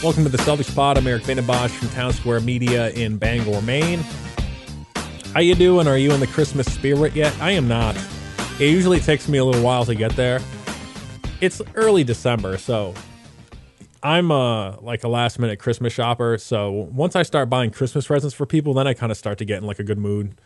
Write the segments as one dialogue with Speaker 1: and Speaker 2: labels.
Speaker 1: Welcome to the Celtics Pod. I'm Erik Vandenbossche from Town Square Media in Bangor, Maine. How you doing? Are you in the Christmas spirit yet? I am not. It usually takes me a little while to get there. It's early December, so I'm uh like a last minute Christmas shopper. So once I start buying Christmas presents for people, then I kind of start to get in like a good mood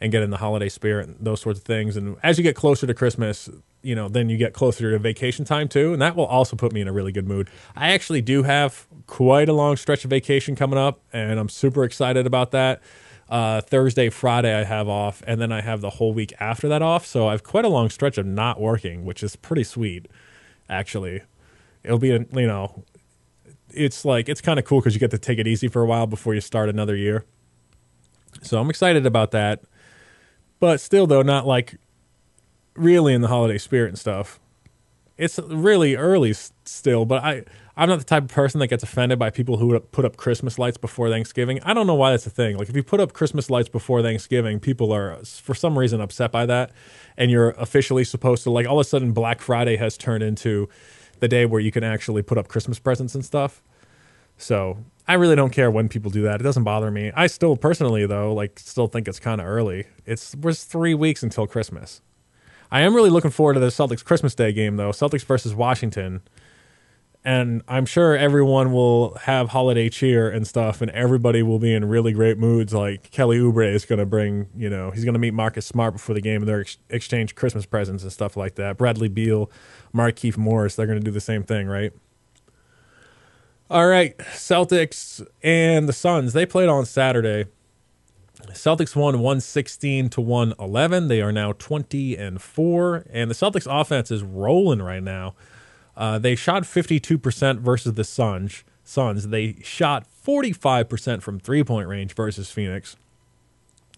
Speaker 1: and get in the holiday spirit and those sorts of things. And as you get closer to Christmas, you know, then you get closer to vacation time too, and that will also put me in a really good mood. I actually do have quite a long stretch of vacation coming up, and I'm super excited about that. Uh, Thursday, Friday, I have off, and then I have the whole week after that off. So I have quite a long stretch of not working, which is pretty sweet, actually. It'll be, a, you know, it's like, it's kind of cool because you get to take it easy for a while before you start another year. So I'm excited about that. But still, though, not like really in the holiday spirit and stuff. It's really early still, but I I'm not the type of person that gets offended by people who put up Christmas lights before Thanksgiving. I don't know why that's a thing. Like if you put up Christmas lights before Thanksgiving, people are for some reason upset by that, and you're officially supposed to like all of a sudden Black Friday has turned into the day where you can actually put up Christmas presents and stuff. So I really don't care when people do that. It doesn't bother me. I still personally though, like still think it's kind of early. It's we're three weeks until Christmas. I am really looking forward to the Celtics Christmas Day game though, Celtics versus Washington. And I'm sure everyone will have holiday cheer and stuff, and everybody will be in really great moods. Like Kelly Oubre is going to bring, you know, he's going to meet Marcus Smart before the game, and they're ex- exchange Christmas presents and stuff like that. Bradley Beal, Markieff Morris, they're going to do the same thing, right? All right, Celtics and the Suns. They played on Saturday. Celtics won 116 to 111. They are now 20 and 4 and the Celtics offense is rolling right now. Uh, they shot 52% versus the Suns. Suns. They shot 45% from three-point range versus Phoenix.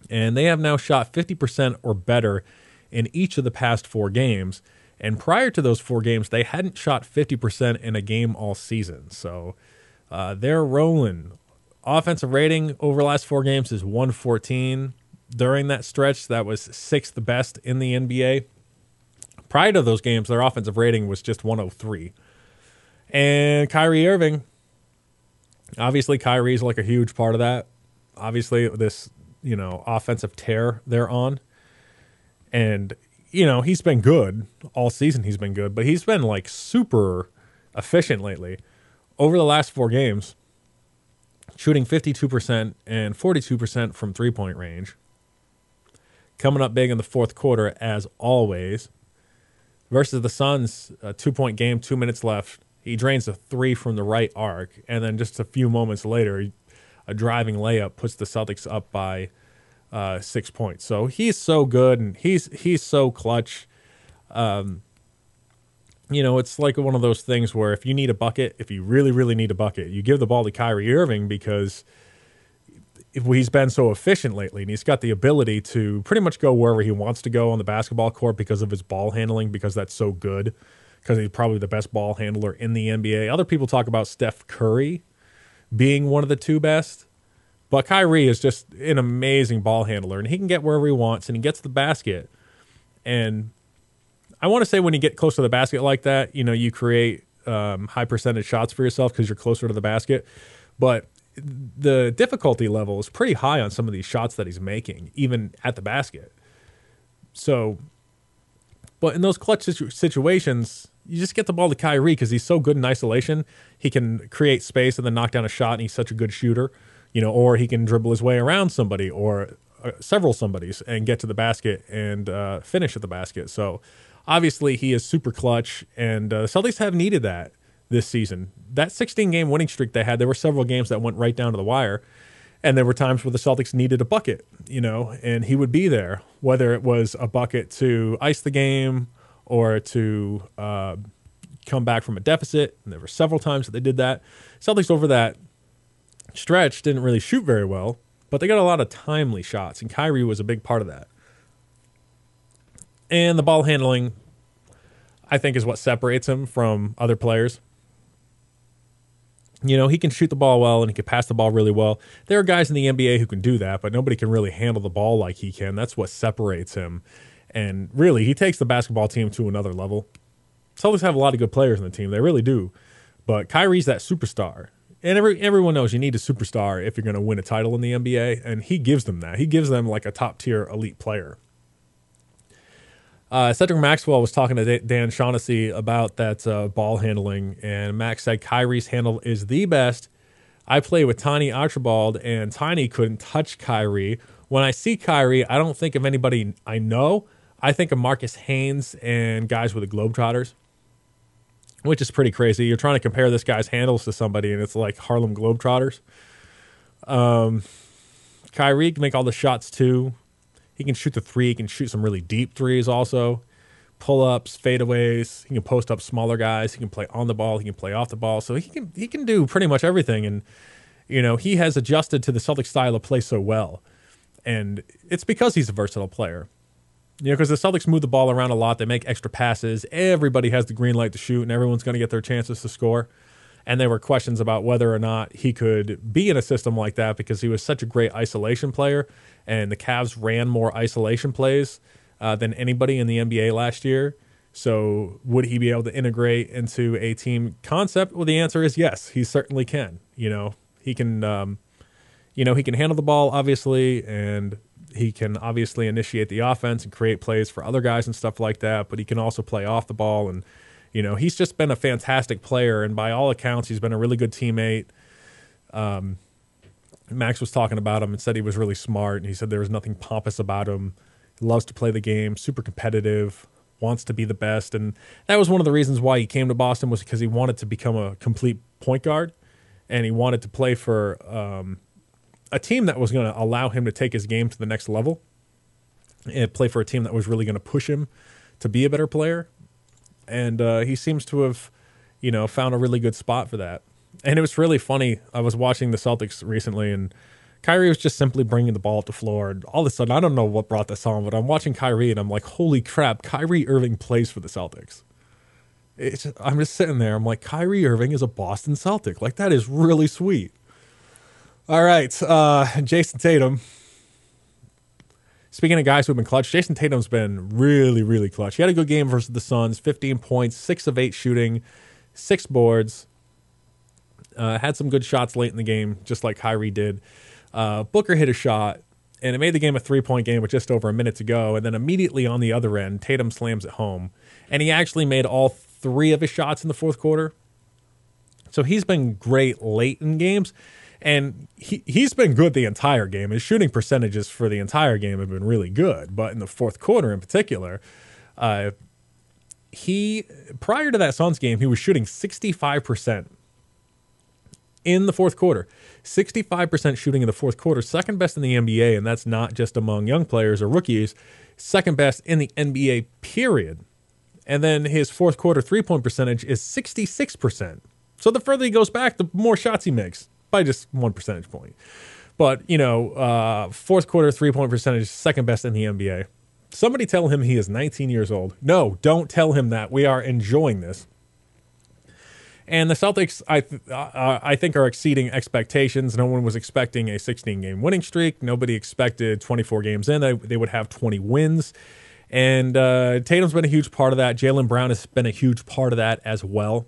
Speaker 1: And they have now shot 50% or better in each of the past 4 games. And prior to those 4 games, they hadn't shot 50% in a game all season. So uh, they're rolling offensive rating over last four games is 114. During that stretch, that was sixth best in the NBA. Prior to those games, their offensive rating was just 103. And Kyrie Irving, obviously, Kyrie's like a huge part of that. Obviously, this you know offensive tear they're on, and you know he's been good all season. He's been good, but he's been like super efficient lately. Over the last four games, shooting 52% and 42% from three point range. Coming up big in the fourth quarter, as always. Versus the Suns, a two point game, two minutes left. He drains a three from the right arc. And then just a few moments later, a driving layup puts the Celtics up by uh, six points. So he's so good and he's he's so clutch. Um, you know, it's like one of those things where if you need a bucket, if you really, really need a bucket, you give the ball to Kyrie Irving because he's been so efficient lately and he's got the ability to pretty much go wherever he wants to go on the basketball court because of his ball handling, because that's so good, because he's probably the best ball handler in the NBA. Other people talk about Steph Curry being one of the two best. But Kyrie is just an amazing ball handler, and he can get wherever he wants, and he gets the basket. And I want to say when you get close to the basket like that, you know, you create um, high percentage shots for yourself because you're closer to the basket. But the difficulty level is pretty high on some of these shots that he's making, even at the basket. So, but in those clutch situ- situations, you just get the ball to Kyrie because he's so good in isolation. He can create space and then knock down a shot, and he's such a good shooter, you know, or he can dribble his way around somebody or uh, several somebodies and get to the basket and uh, finish at the basket. So, obviously he is super clutch, and uh, the Celtics have needed that this season. That 16 game winning streak they had, there were several games that went right down to the wire. And there were times where the Celtics needed a bucket, you know, and he would be there, whether it was a bucket to ice the game or to uh, come back from a deficit. And there were several times that they did that. Celtics over that stretch didn't really shoot very well, but they got a lot of timely shots, and Kyrie was a big part of that. And the ball handling, I think, is what separates him from other players. You know, he can shoot the ball well and he can pass the ball really well. There are guys in the NBA who can do that, but nobody can really handle the ball like he can. That's what separates him. And really, he takes the basketball team to another level. Celtics have a lot of good players in the team. They really do. But Kyrie's that superstar. And every everyone knows you need a superstar if you're going to win a title in the NBA, and he gives them that. He gives them like a top tier elite player. Uh, Cedric Maxwell was talking to Dan Shaughnessy about that uh, ball handling, and Max said Kyrie's handle is the best. I play with Tiny Archibald, and Tiny couldn't touch Kyrie. When I see Kyrie, I don't think of anybody I know. I think of Marques Haynes and guys with the Globetrotters, which is pretty crazy. You're trying to compare this guy's handles to somebody, and it's like Harlem Globetrotters. Um, Kyrie can make all the shots too. He can shoot the three. He can shoot some really deep threes also. Pull ups, fadeaways. He can post up smaller guys. He can play on the ball. He can play off the ball. So he can he can do pretty much everything. And you know he has adjusted to the Celtics style of play so well, and it's because he's a versatile player. You know, because the Celtics move the ball around a lot. They make extra passes. Everybody has the green light to shoot, and everyone's going to get their chances to score. And there were questions about whether or not he could be in a system like that because he was such a great isolation player and the Cavs ran more isolation plays uh, than anybody in the NBA last year. So, would he be able to integrate into a team concept? Well, the answer is yes. He certainly can. You know, he can. Um, you know, he can handle the ball obviously, and he can obviously initiate the offense and create plays for other guys and stuff like that. But he can also play off the ball, and you know, he's just been a fantastic player. And by all accounts, he's been a really good teammate. Um, Max was talking about him and said he was really smart. And he said there was nothing pompous about him. He loves to play the game, super competitive, wants to be the best. And that was one of the reasons why he came to Boston was because he wanted to become a complete point guard and he wanted to play for um, a team that was going to allow him to take his game to the next level and play for a team that was really going to push him to be a better player. And uh, he seems to have, you know, found a really good spot for that and it was really funny. I was watching the Celtics recently, and Kyrie was just simply bringing the ball up the floor. And all of a sudden, I don't know what brought this on, but I'm watching Kyrie, and I'm like, holy crap, Kyrie Irving plays for the Celtics. It's, I'm just sitting there. I'm like, Kyrie Irving is a Boston Celtic. Like, that is really sweet. All right. Uh, Jayson Tatum. Speaking of guys who've been clutch, Jayson Tatum's been really, really clutch. He had a good game versus the Suns 15 points, 6 of 8 shooting, 6 boards. Uh, had some good shots late in the game, just like Kyrie did. Uh, Booker hit a shot, and it made the game a three point game with just over a minute to go. And then immediately on the other end, Tatum slams it home. And he actually made all three of his shots in the fourth quarter. So he's been great late in games. And he, he's been good the entire game. His shooting percentages for the entire game have been really good. But in the fourth quarter in particular, uh, he, prior to that Suns game, he was shooting 65% in the fourth quarter. 65% shooting in the fourth quarter, second best in the NBA, and that's not just among young players or rookies, second best in the NBA, period. And then his fourth quarter three point percentage is 66%. So the further he goes back, the more shots he makes by just one percentage point. But, you know, uh, fourth quarter three point percentage, second best in the NBA. Somebody tell him he is 19 years old. No, don't tell him that. We are enjoying this. And the Celtics, I th- uh, I think, are exceeding expectations. No one was expecting a 16 game winning streak. Nobody expected 24 games in they, they would have 20 wins. And uh, Tatum's been a huge part of that. Jaylen Brown has been a huge part of that as well.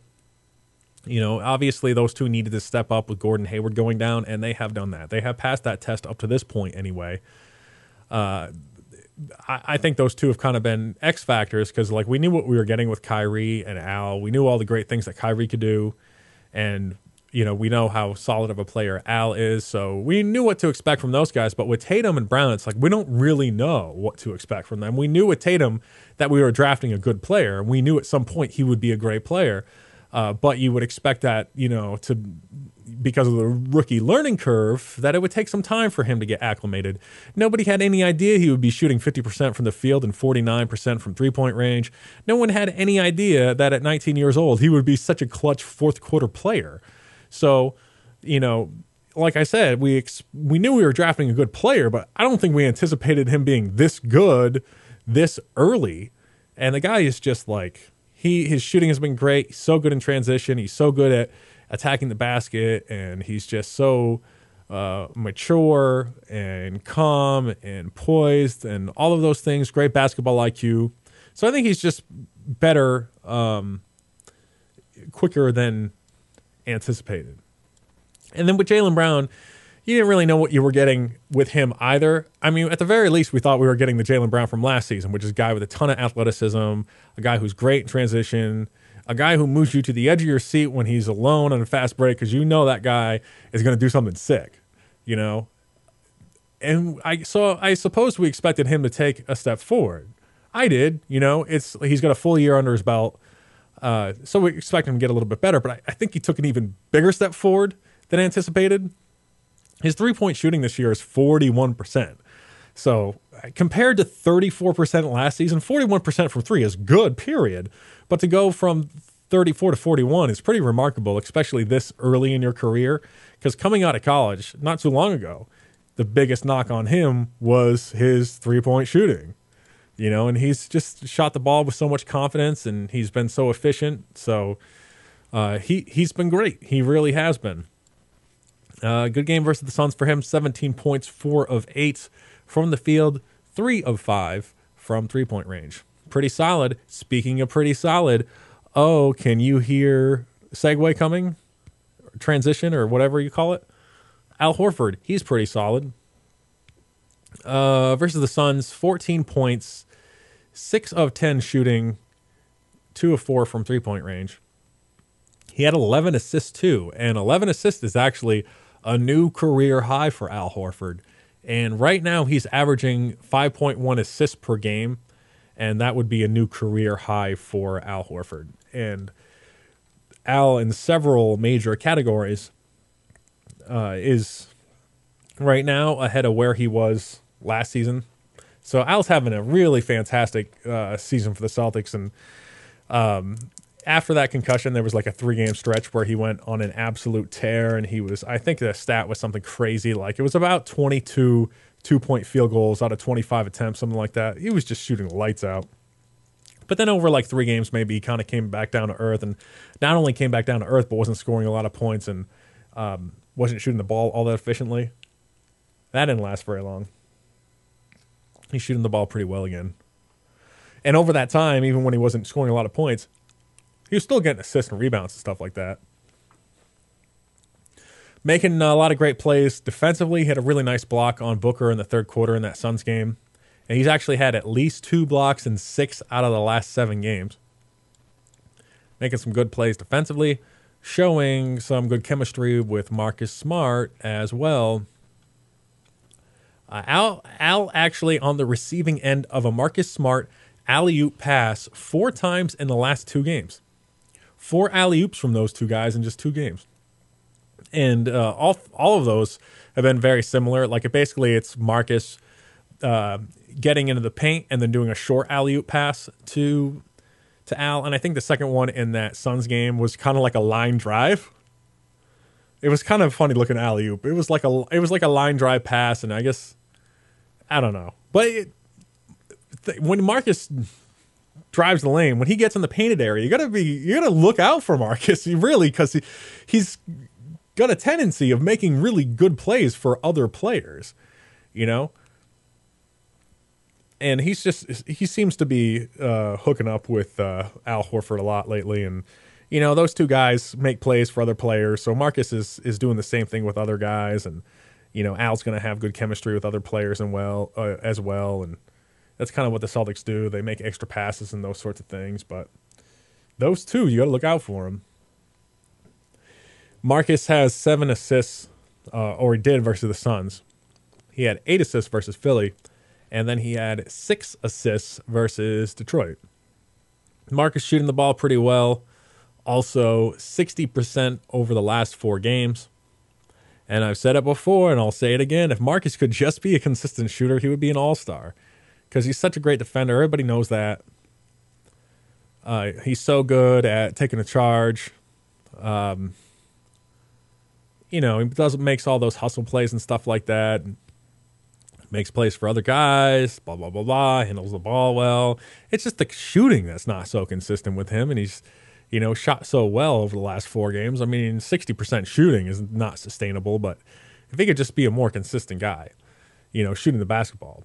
Speaker 1: You know, obviously those two needed to step up with Gordon Hayward going down, and they have done that. They have passed that test up to this point anyway. Uh, I, I think those two have kind of been X factors because like we knew what we were getting with Kyrie and Al. We knew all the great things that Kyrie could do, and you know we know how solid of a player Al is. So we knew what to expect from those guys. But with Tatum and Brown, it's like we don't really know what to expect from them. We knew with Tatum that we were drafting a good player. And we knew at some point he would be a great player. Uh, but you would expect that you know to because of the rookie learning curve that it would take some time for him to get acclimated. Nobody had any idea he would be shooting 50% from the field and 49% from three point range. No one had any idea that at 19 years old he would be such a clutch fourth quarter player. So, you know, like I said, we ex- we knew we were drafting a good player, but I don't think we anticipated him being this good this early. And the guy is just like he his shooting has been great. He's so good in transition. He's so good at attacking the basket, and he's just so uh, mature and calm and poised and all of those things. Great basketball IQ. So I think he's just better, um, quicker than anticipated. And then with Jaylen Brown, you didn't really know what you were getting with him either. I mean, at the very least, we thought we were getting the Jaylen Brown from last season, which is a guy with a ton of athleticism, a guy who's great in transition, a guy who moves you to the edge of your seat when he's alone on a fast break because you know that guy is going to do something sick, you know. And I so I suppose we expected him to take a step forward. I did, you know. It's he's got a full year under his belt, uh, so we expect him to get a little bit better. But I, I think he took an even bigger step forward than anticipated. His three point shooting this year is 41%. So compared to 34% last season, 41% from three is good, period. But to go from 34 to 41 is pretty remarkable, especially this early in your career. Because coming out of college not too long ago, the biggest knock on him was his three point shooting. You know, and he's just shot the ball with so much confidence and he's been so efficient. So uh, he, he's been great. He really has been. Uh, good game versus the Suns for him. 17 points, four of eight from the field, three of five from three point range. Pretty solid. Speaking of pretty solid, oh, can you hear segue coming? Transition or whatever you call it? Al Horford, he's pretty solid. Uh, versus the Suns, 14 points, six of 10 shooting, two of four from three point range. He had 11 assists too, and 11 assists is actually a new career high for Al Horford. And right now he's averaging 5.1 assists per game, and that would be a new career high for Al Horford. And Al, in several major categories, uh, is right now ahead of where he was last season. So Al's having a really fantastic uh, season for the Celtics, and um, after that concussion, there was like a three game stretch where he went on an absolute tear, and he was, I think the stat was something crazy. Like it was about 22 two point field goals out of 25 attempts, something like that. He was just shooting lights out. But then over like three games, maybe he kind of came back down to earth, and not only came back down to earth, but wasn't scoring a lot of points and um, wasn't shooting the ball all that efficiently. That didn't last very long. He's shooting the ball pretty well again. And over that time, even when he wasn't scoring a lot of points, he was still getting assists and rebounds and stuff like that. Making a lot of great plays defensively. He had a really nice block on Booker in the third quarter in that Suns game. And he's actually had at least two blocks in six out of the last seven games. Making some good plays defensively, showing some good chemistry with Marcus Smart as well. Uh, Al, Al actually on the receiving end of a Marcus Smart alley oop pass four times in the last two games four alley oops from those two guys in just two games, and uh, all all of those have been very similar. Like it basically, it's Marcus uh, getting into the paint and then doing a short alley oop pass to to Al, and I think the second one in that Suns game was kind of like a line drive. It was kind of funny looking alley oop. It was like a it was like a line drive pass, and I guess I don't know, but it, th- when Marcus drives the lane. When he gets in the painted area, you gotta be you gotta look out for Marcus. really, because he, he's got a tendency of making really good plays for other players. You know. And he's just he seems to be uh, hooking up with uh, Al Horford a lot lately, and you know those two guys make plays for other players. So Marcus is is doing the same thing with other guys, and you know Al's going to have good chemistry with other players and well uh, as well, and that's kind of what the Celtics do. They make extra passes and those sorts of things. But those two, you got to look out for them. Marcus has seven assists, uh, or he did versus the Suns. He had eight assists versus Philly, and then he had six assists versus Detroit. Marcus shooting the ball pretty well. Also, 60% over the last four games. And I've said it before, and I'll say it again. If Marcus could just be a consistent shooter, he would be an all star because he's such a great defender. Everybody knows that. Uh, he's so good at taking a charge. Um, you know, he does makes all those hustle plays and stuff like that. Makes plays for other guys. Blah blah blah blah. Handles the ball well. It's just the shooting that's not so consistent with him, and he's you know shot so well over the last four games. I mean, sixty percent shooting is not sustainable, but if he could just be a more consistent guy, you know, shooting the basketball,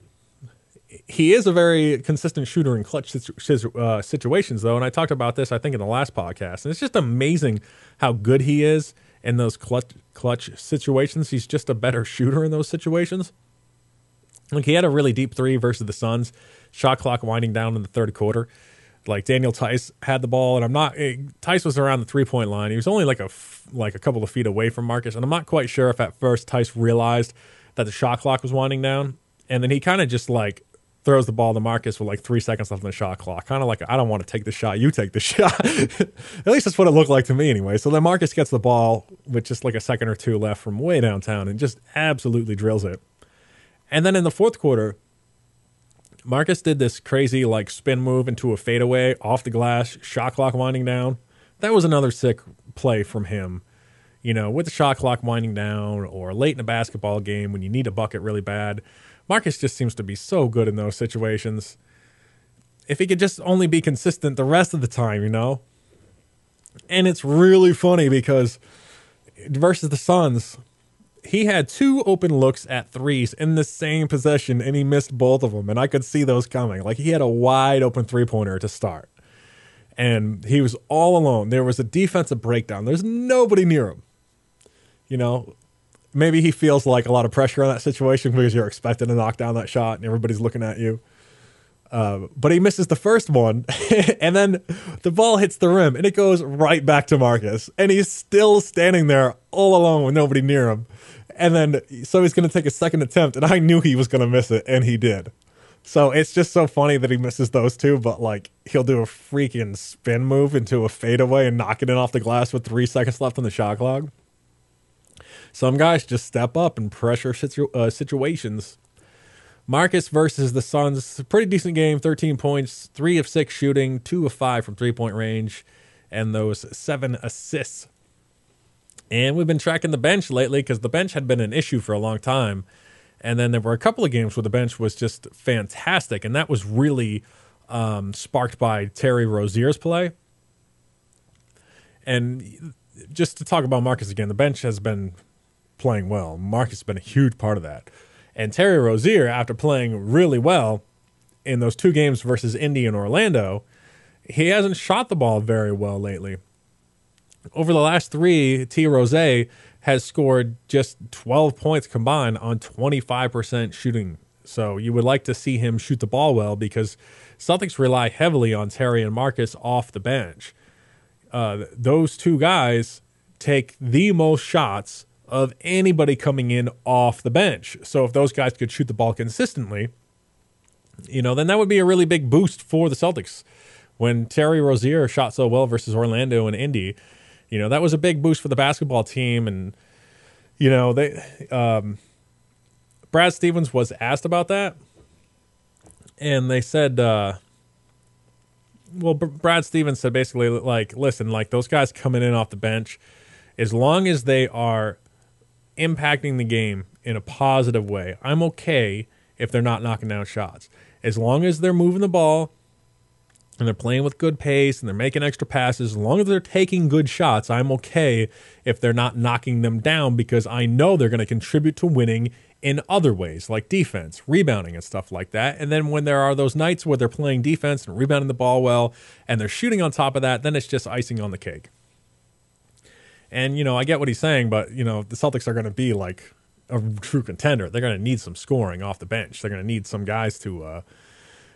Speaker 1: he is a very consistent shooter in clutch uh, situations, though. And I talked about this, I think, in the last podcast. And it's just amazing how good he is in those clutch clutch situations. He's just a better shooter in those situations. Like he had a really deep three versus the Suns. Shot clock winding down in the third quarter. Like Daniel Theis had the ball, and I'm not. Eh, was around the three point line. He was only like a like a couple of feet away from Marcus, and I'm not quite sure if at first Theis realized that the shot clock was winding down, and then he kind of just like throws the ball to Marcus with like three seconds left on the shot clock. Kind of like, I don't want to take the shot. You take the shot. At least that's what it looked like to me anyway. So then Marcus gets the ball with just like a second or two left from way downtown and just absolutely drills it. And then in the fourth quarter, Marcus did this crazy like spin move into a fadeaway off the glass, shot clock winding down. That was another sick play from him. You know, with the shot clock winding down or late in a basketball game when you need a bucket really bad Marcus just seems to be so good in those situations. If he could just only be consistent the rest of the time, you know? And it's really funny because versus the Suns, he had two open looks at threes in the same possession and he missed both of them. And I could see those coming. Like he had a wide open three pointer to start. And he was all alone. There was a defensive breakdown. There's nobody near him. You know, maybe he feels like a lot of pressure on that situation because you're expected to knock down that shot and everybody's looking at you. Uh, but he misses the first one, and then the ball hits the rim and it goes right back to Marcus, and he's still standing there all alone with nobody near him. And then so he's going to take a second attempt, and I knew he was going to miss it, and he did. So it's just so funny that he misses those two, but like he'll do a freaking spin move into a fadeaway and knock it in off the glass with three seconds left on the shot clock some guys just step up and pressure situ- uh, situations. Marcus versus the Suns, pretty decent game. 13 points, three of six shooting, two of five from three point range, and those seven assists. And we've been tracking the bench lately because the bench had been an issue for a long time. And then there were a couple of games where the bench was just fantastic, and that was really um, sparked by Terry Rozier's play. And just to talk about Marcus again, the bench has been playing well. Marcus has been a huge part of that. And Terry Rozier, after playing really well in those two games versus Indy and Orlando, he hasn't shot the ball very well lately. Over the last three, T. Rose has scored just 12 points combined on 25% shooting. So you would like to see him shoot the ball well because Celtics rely heavily on Terry and Marcus off the bench. Uh, those two guys take the most shots of anybody coming in off the bench. So if those guys could shoot the ball consistently, you know, then that would be a really big boost for the Celtics. When Terry Rozier shot so well versus Orlando and Indy, you know, that was a big boost for the basketball team. And, you know, they, um, Brad Stevens was asked about that. And they said, uh, well, Brad Stevens said basically, like, listen, like those guys coming in off the bench, as long as they are impacting the game in a positive way, I'm okay if they're not knocking down shots. As long as they're moving the ball and they're playing with good pace and they're making extra passes, as long as they're taking good shots, I'm okay if they're not knocking them down because I know they're going to contribute to winning in other ways, like defense, rebounding, and stuff like that. And then when there are those nights where they're playing defense and rebounding the ball well and they're shooting on top of that, then it's just icing on the cake. And you know, I get what he's saying, but you know, the Celtics are going to be like a true contender. They're going to need some scoring off the bench. They're going to need some guys to, uh,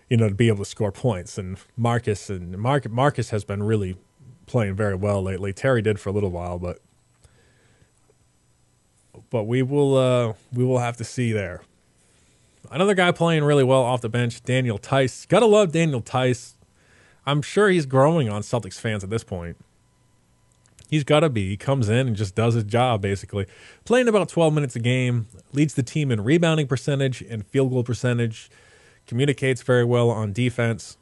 Speaker 1: you know, to be able to score points. And Marcus and Mark, Marcus has been really playing very well lately. Terry did for a little while, but but we will uh, we will have to see there. Another guy playing really well off the bench, Daniel Theis. Gotta love Daniel Theis. I'm sure he's growing on Celtics fans at this point. He's got to be. He comes in and just does his job, basically. Playing about 12 minutes a game, leads the team in rebounding percentage and field goal percentage, communicates very well on defense.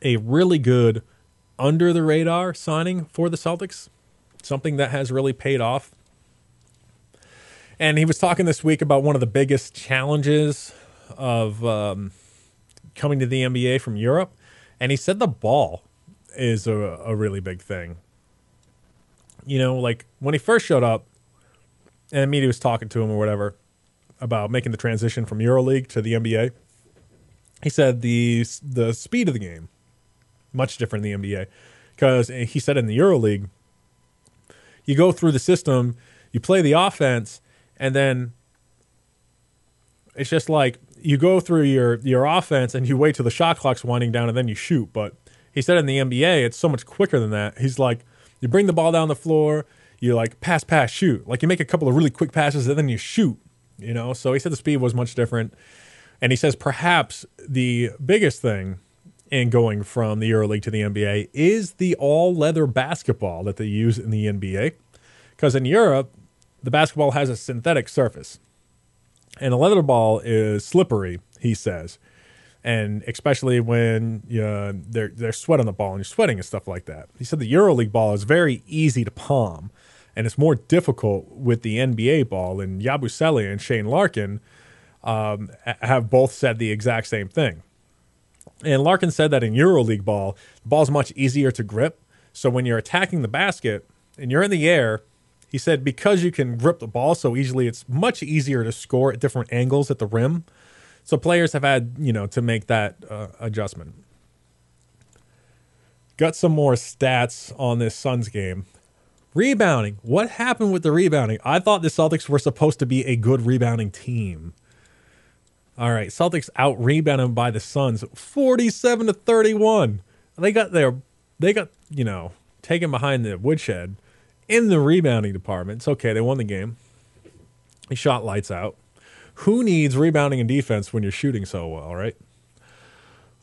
Speaker 1: A really good under the radar signing for the Celtics, something that has really paid off. And he was talking this week about one of the biggest challenges of um, coming to the NBA from Europe. And he said the ball is a, a really big thing you know, like when he first showed up, and media was talking to him or whatever about making the transition from EuroLeague to the NBA. He said the the speed of the game much different in the NBA because he said in the EuroLeague you go through the system, you play the offense, and then it's just like you go through your your offense and you wait till the shot clock's winding down and then you shoot. But he said in the NBA, it's so much quicker than that. He's like, you bring the ball down the floor, you like pass, pass, shoot. Like you make a couple of really quick passes and then you shoot. You know, so he said the speed was much different, and he says perhaps the biggest thing in going from the EuroLeague to the NBA is the all leather basketball that they use in the NBA, because in Europe the basketball has a synthetic surface, and a leather ball is slippery. He says and especially when uh, they're they're sweat on the ball and you're sweating and stuff like that. He said the EuroLeague ball is very easy to palm, and it's more difficult with the NBA ball. And Yabusele and Shane Larkin um, have both said the exact same thing. And Larkin said that in EuroLeague ball, the ball is much easier to grip. So when you're attacking the basket and you're in the air, he said because you can grip the ball so easily, it's much easier to score at different angles at the rim. So players have had, you know, to make that uh, adjustment. Got some more stats on this Suns game. Rebounding. What happened with the rebounding? I thought the Celtics were supposed to be a good rebounding team. All right, Celtics out rebounded by the Suns 47 to 31. They got their they got, you know, taken behind the woodshed in the rebounding department. It's okay, they won the game. He shot lights out who needs rebounding and defense when you're shooting so well, right?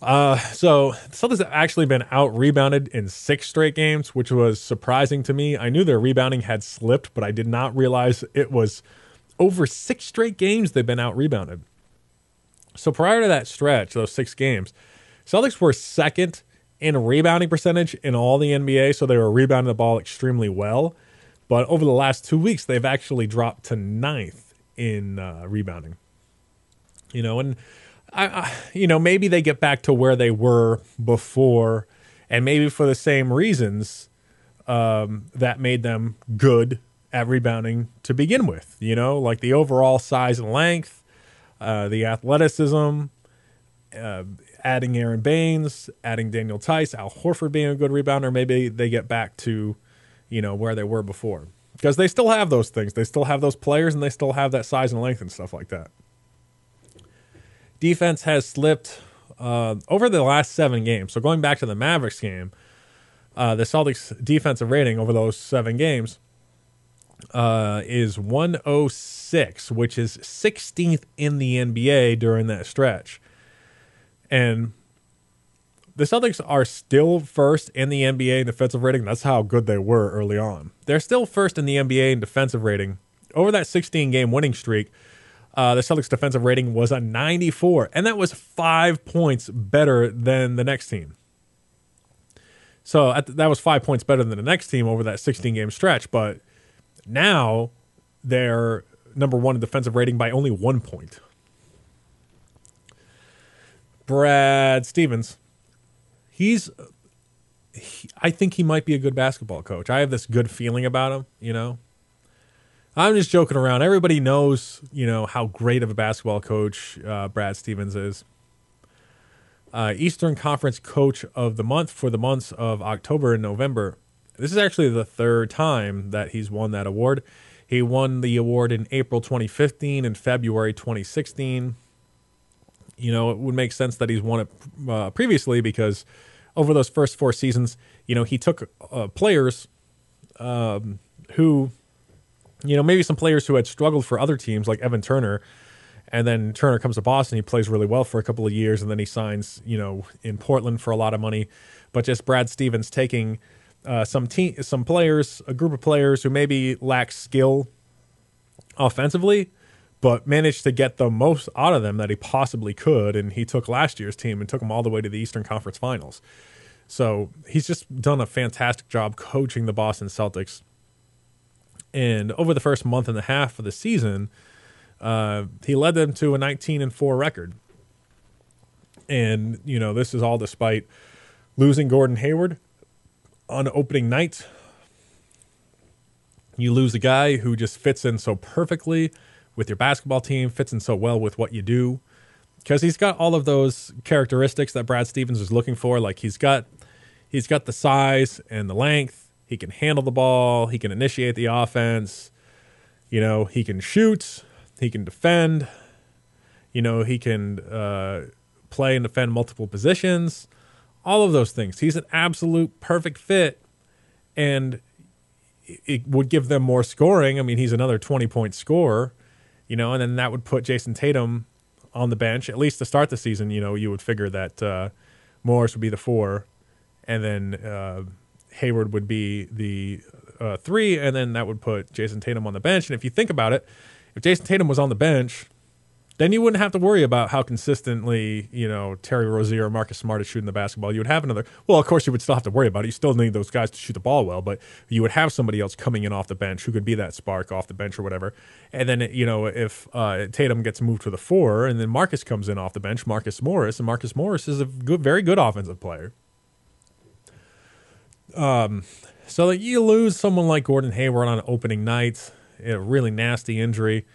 Speaker 1: Uh, so Celtics have actually been out rebounded in six straight games, which was surprising to me. I knew their rebounding had slipped, but I did not realize it was over six straight games they've been out rebounded. So prior to that stretch, those six games, Celtics were second in rebounding percentage in all the NBA, so they were rebounding the ball extremely well. But over the last two weeks, they've actually dropped to ninth in uh, rebounding. You know, and I, I, you know, maybe they get back to where they were before, and maybe for the same reasons um, that made them good at rebounding to begin with. You know, like the overall size and length, uh, the athleticism, uh, adding Aron Baynes, adding Daniel Theis, Al Horford being a good rebounder. Maybe they get back to, you know, where they were before because they still have those things. They still have those players, and they still have that size and length and stuff like that. Defense has slipped uh, over the last seven games. So going back to the Mavericks game, uh, the Celtics' defensive rating over those seven games uh, is 106, which is 16th in the NBA during that stretch. And the Celtics are still first in the NBA in defensive rating. That's how good they were early on. They're still first in the NBA in defensive rating. Over that 16 game winning streak, uh, the Celtics defensive rating was a 94, and that was five points better than the next team. So the, that was five points better than the next team over that 16 game stretch. But now they're number one in defensive rating by only one point. Brad Stevens he's he, I think he might be a good basketball coach. I have this good feeling about him, you know. I'm just joking around. Everybody knows, you know, how great of a basketball coach uh, Brad Stevens is. Uh, Eastern Conference Coach of the Month for the months of October and November. This is actually the third time that he's won that award. He won the award in April 2015 and February 2016. You know, it would make sense that he's won it uh, previously because over those first four seasons, you know, he took uh, players um, who, you know, maybe some players who had struggled for other teams like Evan Turner, and then Turner comes to Boston, he plays really well for a couple of years, and then he signs, you know, in Portland for a lot of money. But just Brad Stevens taking uh, some team, some players, a group of players who maybe lack skill offensively, but managed to get the most out of them that he possibly could. And he took last year's team and took them all the way to the Eastern Conference Finals. So he's just done a fantastic job coaching the Boston Celtics. And over the first month and a half of the season, uh, he led them to a 19 and 4 record. And, you know, this is all despite losing Gordon Hayward on opening night. You lose a guy who just fits in so perfectly with your basketball team, fits in so well with what you do. Because he's got all of those characteristics that Brad Stevens was looking for. Like he's got he's got the size and the length. He can handle the ball. He can initiate the offense. You know, he can shoot. He can defend. You know, he can uh, play and defend multiple positions. All of those things. He's an absolute perfect fit. And it would give them more scoring. I mean, he's another 20 point scorer, you know, and then that would put Jayson Tatum on the bench, at least to start the season. You know, you would figure that uh, Morris would be the four, and then uh, Hayward would be the uh, three, and then that would put Jayson Tatum on the bench. And if you think about it, if Jayson Tatum was on the bench, then you wouldn't have to worry about how consistently, you know, Terry Rozier or Marcus Smart is shooting the basketball. You would have another. Well, of course, you would still have to worry about it. You still need those guys to shoot the ball well, but you would have somebody else coming in off the bench who could be that spark off the bench or whatever. And then, you know, if uh, Tatum gets moved to the four, and then Marcus comes in off the bench, Marcus Morris, and Marcus Morris is a good, very good offensive player. Um, so like you lose someone like Gordon Hayward on opening night, a really nasty injury,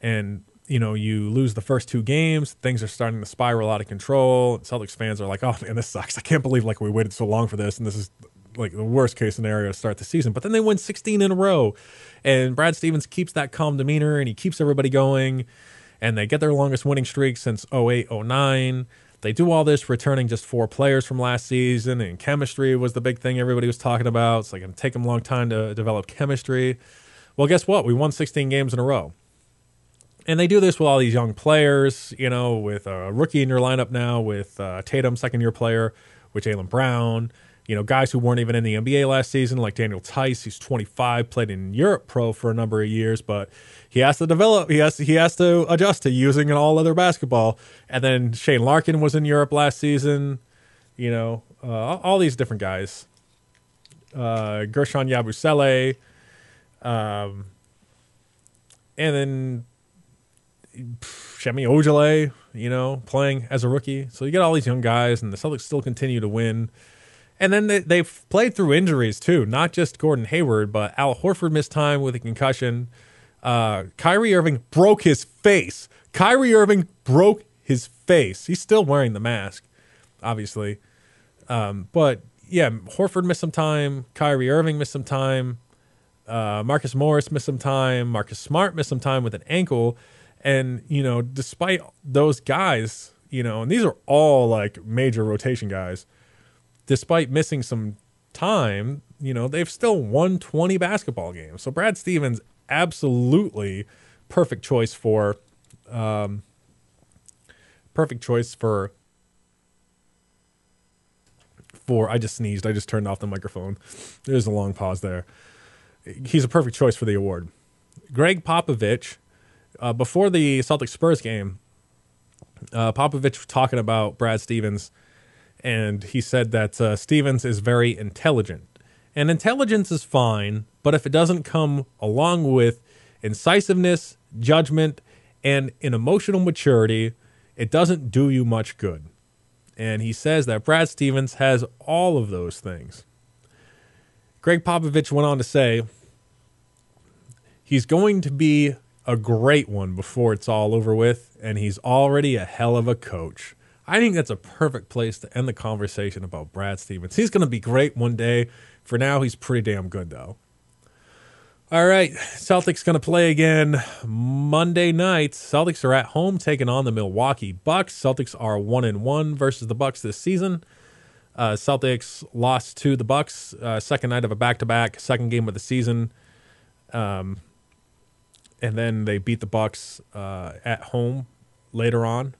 Speaker 1: and you know, you lose the first two games, things are starting to spiral out of control. Celtics fans are like, "Oh man, this sucks. I can't believe like we waited so long for this, and this is like the worst case scenario to start the season." But then they win 16 in a row, and Brad Stevens keeps that calm demeanor and he keeps everybody going, and they get their longest winning streak since 08, 09. They do all this, returning just four players from last season, and chemistry was the big thing everybody was talking about. It's like going to take them a long time to develop chemistry. Well, guess what? We won 16 games in a row and they do this with all these young players, you know, with a rookie in your lineup now, with uh, Tatum, second year player, with Jaylen Brown, you know, guys who weren't even in the NBA last season, like Daniel Theis, he's 25, played in Europe Pro for a number of years, but he has to develop, he has to, he has to adjust to using an all other basketball. And then Shane Larkin was in Europe last season, you know, uh, all these different guys. Uh, Guerschon Yabusele, um, and then Semi Ojeleye, you know, playing as a rookie. So you get all these young guys, and the Celtics still continue to win. And then they, they've played through injuries too, not just Gordon Hayward, but Al Horford missed time with a concussion. Uh, Kyrie Irving broke his face. Kyrie Irving broke his face. He's still wearing the mask, obviously. Um, but yeah, Horford missed some time. Kyrie Irving missed some time. Uh, Marcus Morris missed some time. Marcus Smart missed some time with an ankle. And, you know, despite those guys, you know, and these are all like major rotation guys, despite missing some time, you know, they've still won 20 basketball games. So Brad Stevens, absolutely perfect choice for, um, perfect choice for, for, I just sneezed. I just turned off the microphone. There's a long pause there. He's a perfect choice for the award. Gregg Popovich uh, before the Celtics Spurs game, uh, Popovich was talking about Brad Stevens, and he said that uh, Stevens is very intelligent. And intelligence is fine, but if it doesn't come along with incisiveness, judgment, and an emotional maturity, it doesn't do you much good. And he says that Brad Stevens has all of those things. Gregg Popovich went on to say he's going to be a great one before it's all over with, and he's already a hell of a coach. I think that's a perfect place to end the conversation about Brad Stevens. He's going to be great one day. For now, he's pretty damn good, though. All right, Celtics going to play again Monday night. Celtics are at home taking on the Milwaukee Bucks. Celtics are one and one versus the Bucks this season. Uh, Celtics lost to the Bucks uh, second night of a back to back, second game of the season. Um, and then they beat the Bucks uh, at home later on.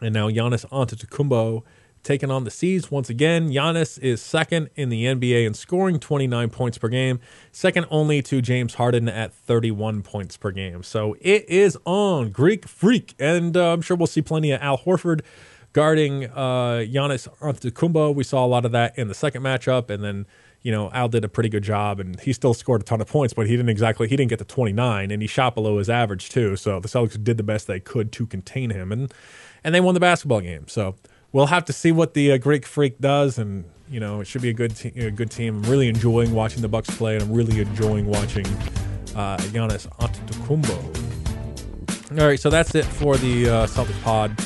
Speaker 1: And now Giannis Antetokounmpo taking on the C's once again. Giannis is second in the NBA in scoring 29 points per game, second only to James Harden at 31 points per game. So it is on Greek Freak, and uh, I'm sure we'll see plenty of Al Horford guarding uh, Giannis Antetokounmpo. We saw a lot of that in the second matchup, and then you know, Al did a pretty good job and he still scored a ton of points, but he didn't exactly he didn't get to 29 and he shot below his average too. So the Celtics did the best they could to contain him and and they won the basketball game. So we'll have to see what the uh, Greek Freak does and you know, it should be a good te- a good team. I'm really enjoying watching the Bucks play and I'm really enjoying watching uh, Giannis Antetokounmpo. All right, so that's it for the uh, Celtics pod.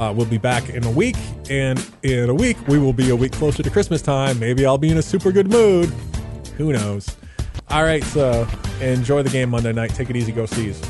Speaker 1: Uh, we'll be back in a week, and in a week we will be a week closer to Christmas time. Maybe I'll be in a super good mood. Who knows? All right, so enjoy the game Monday night. Take it easy. Go C's.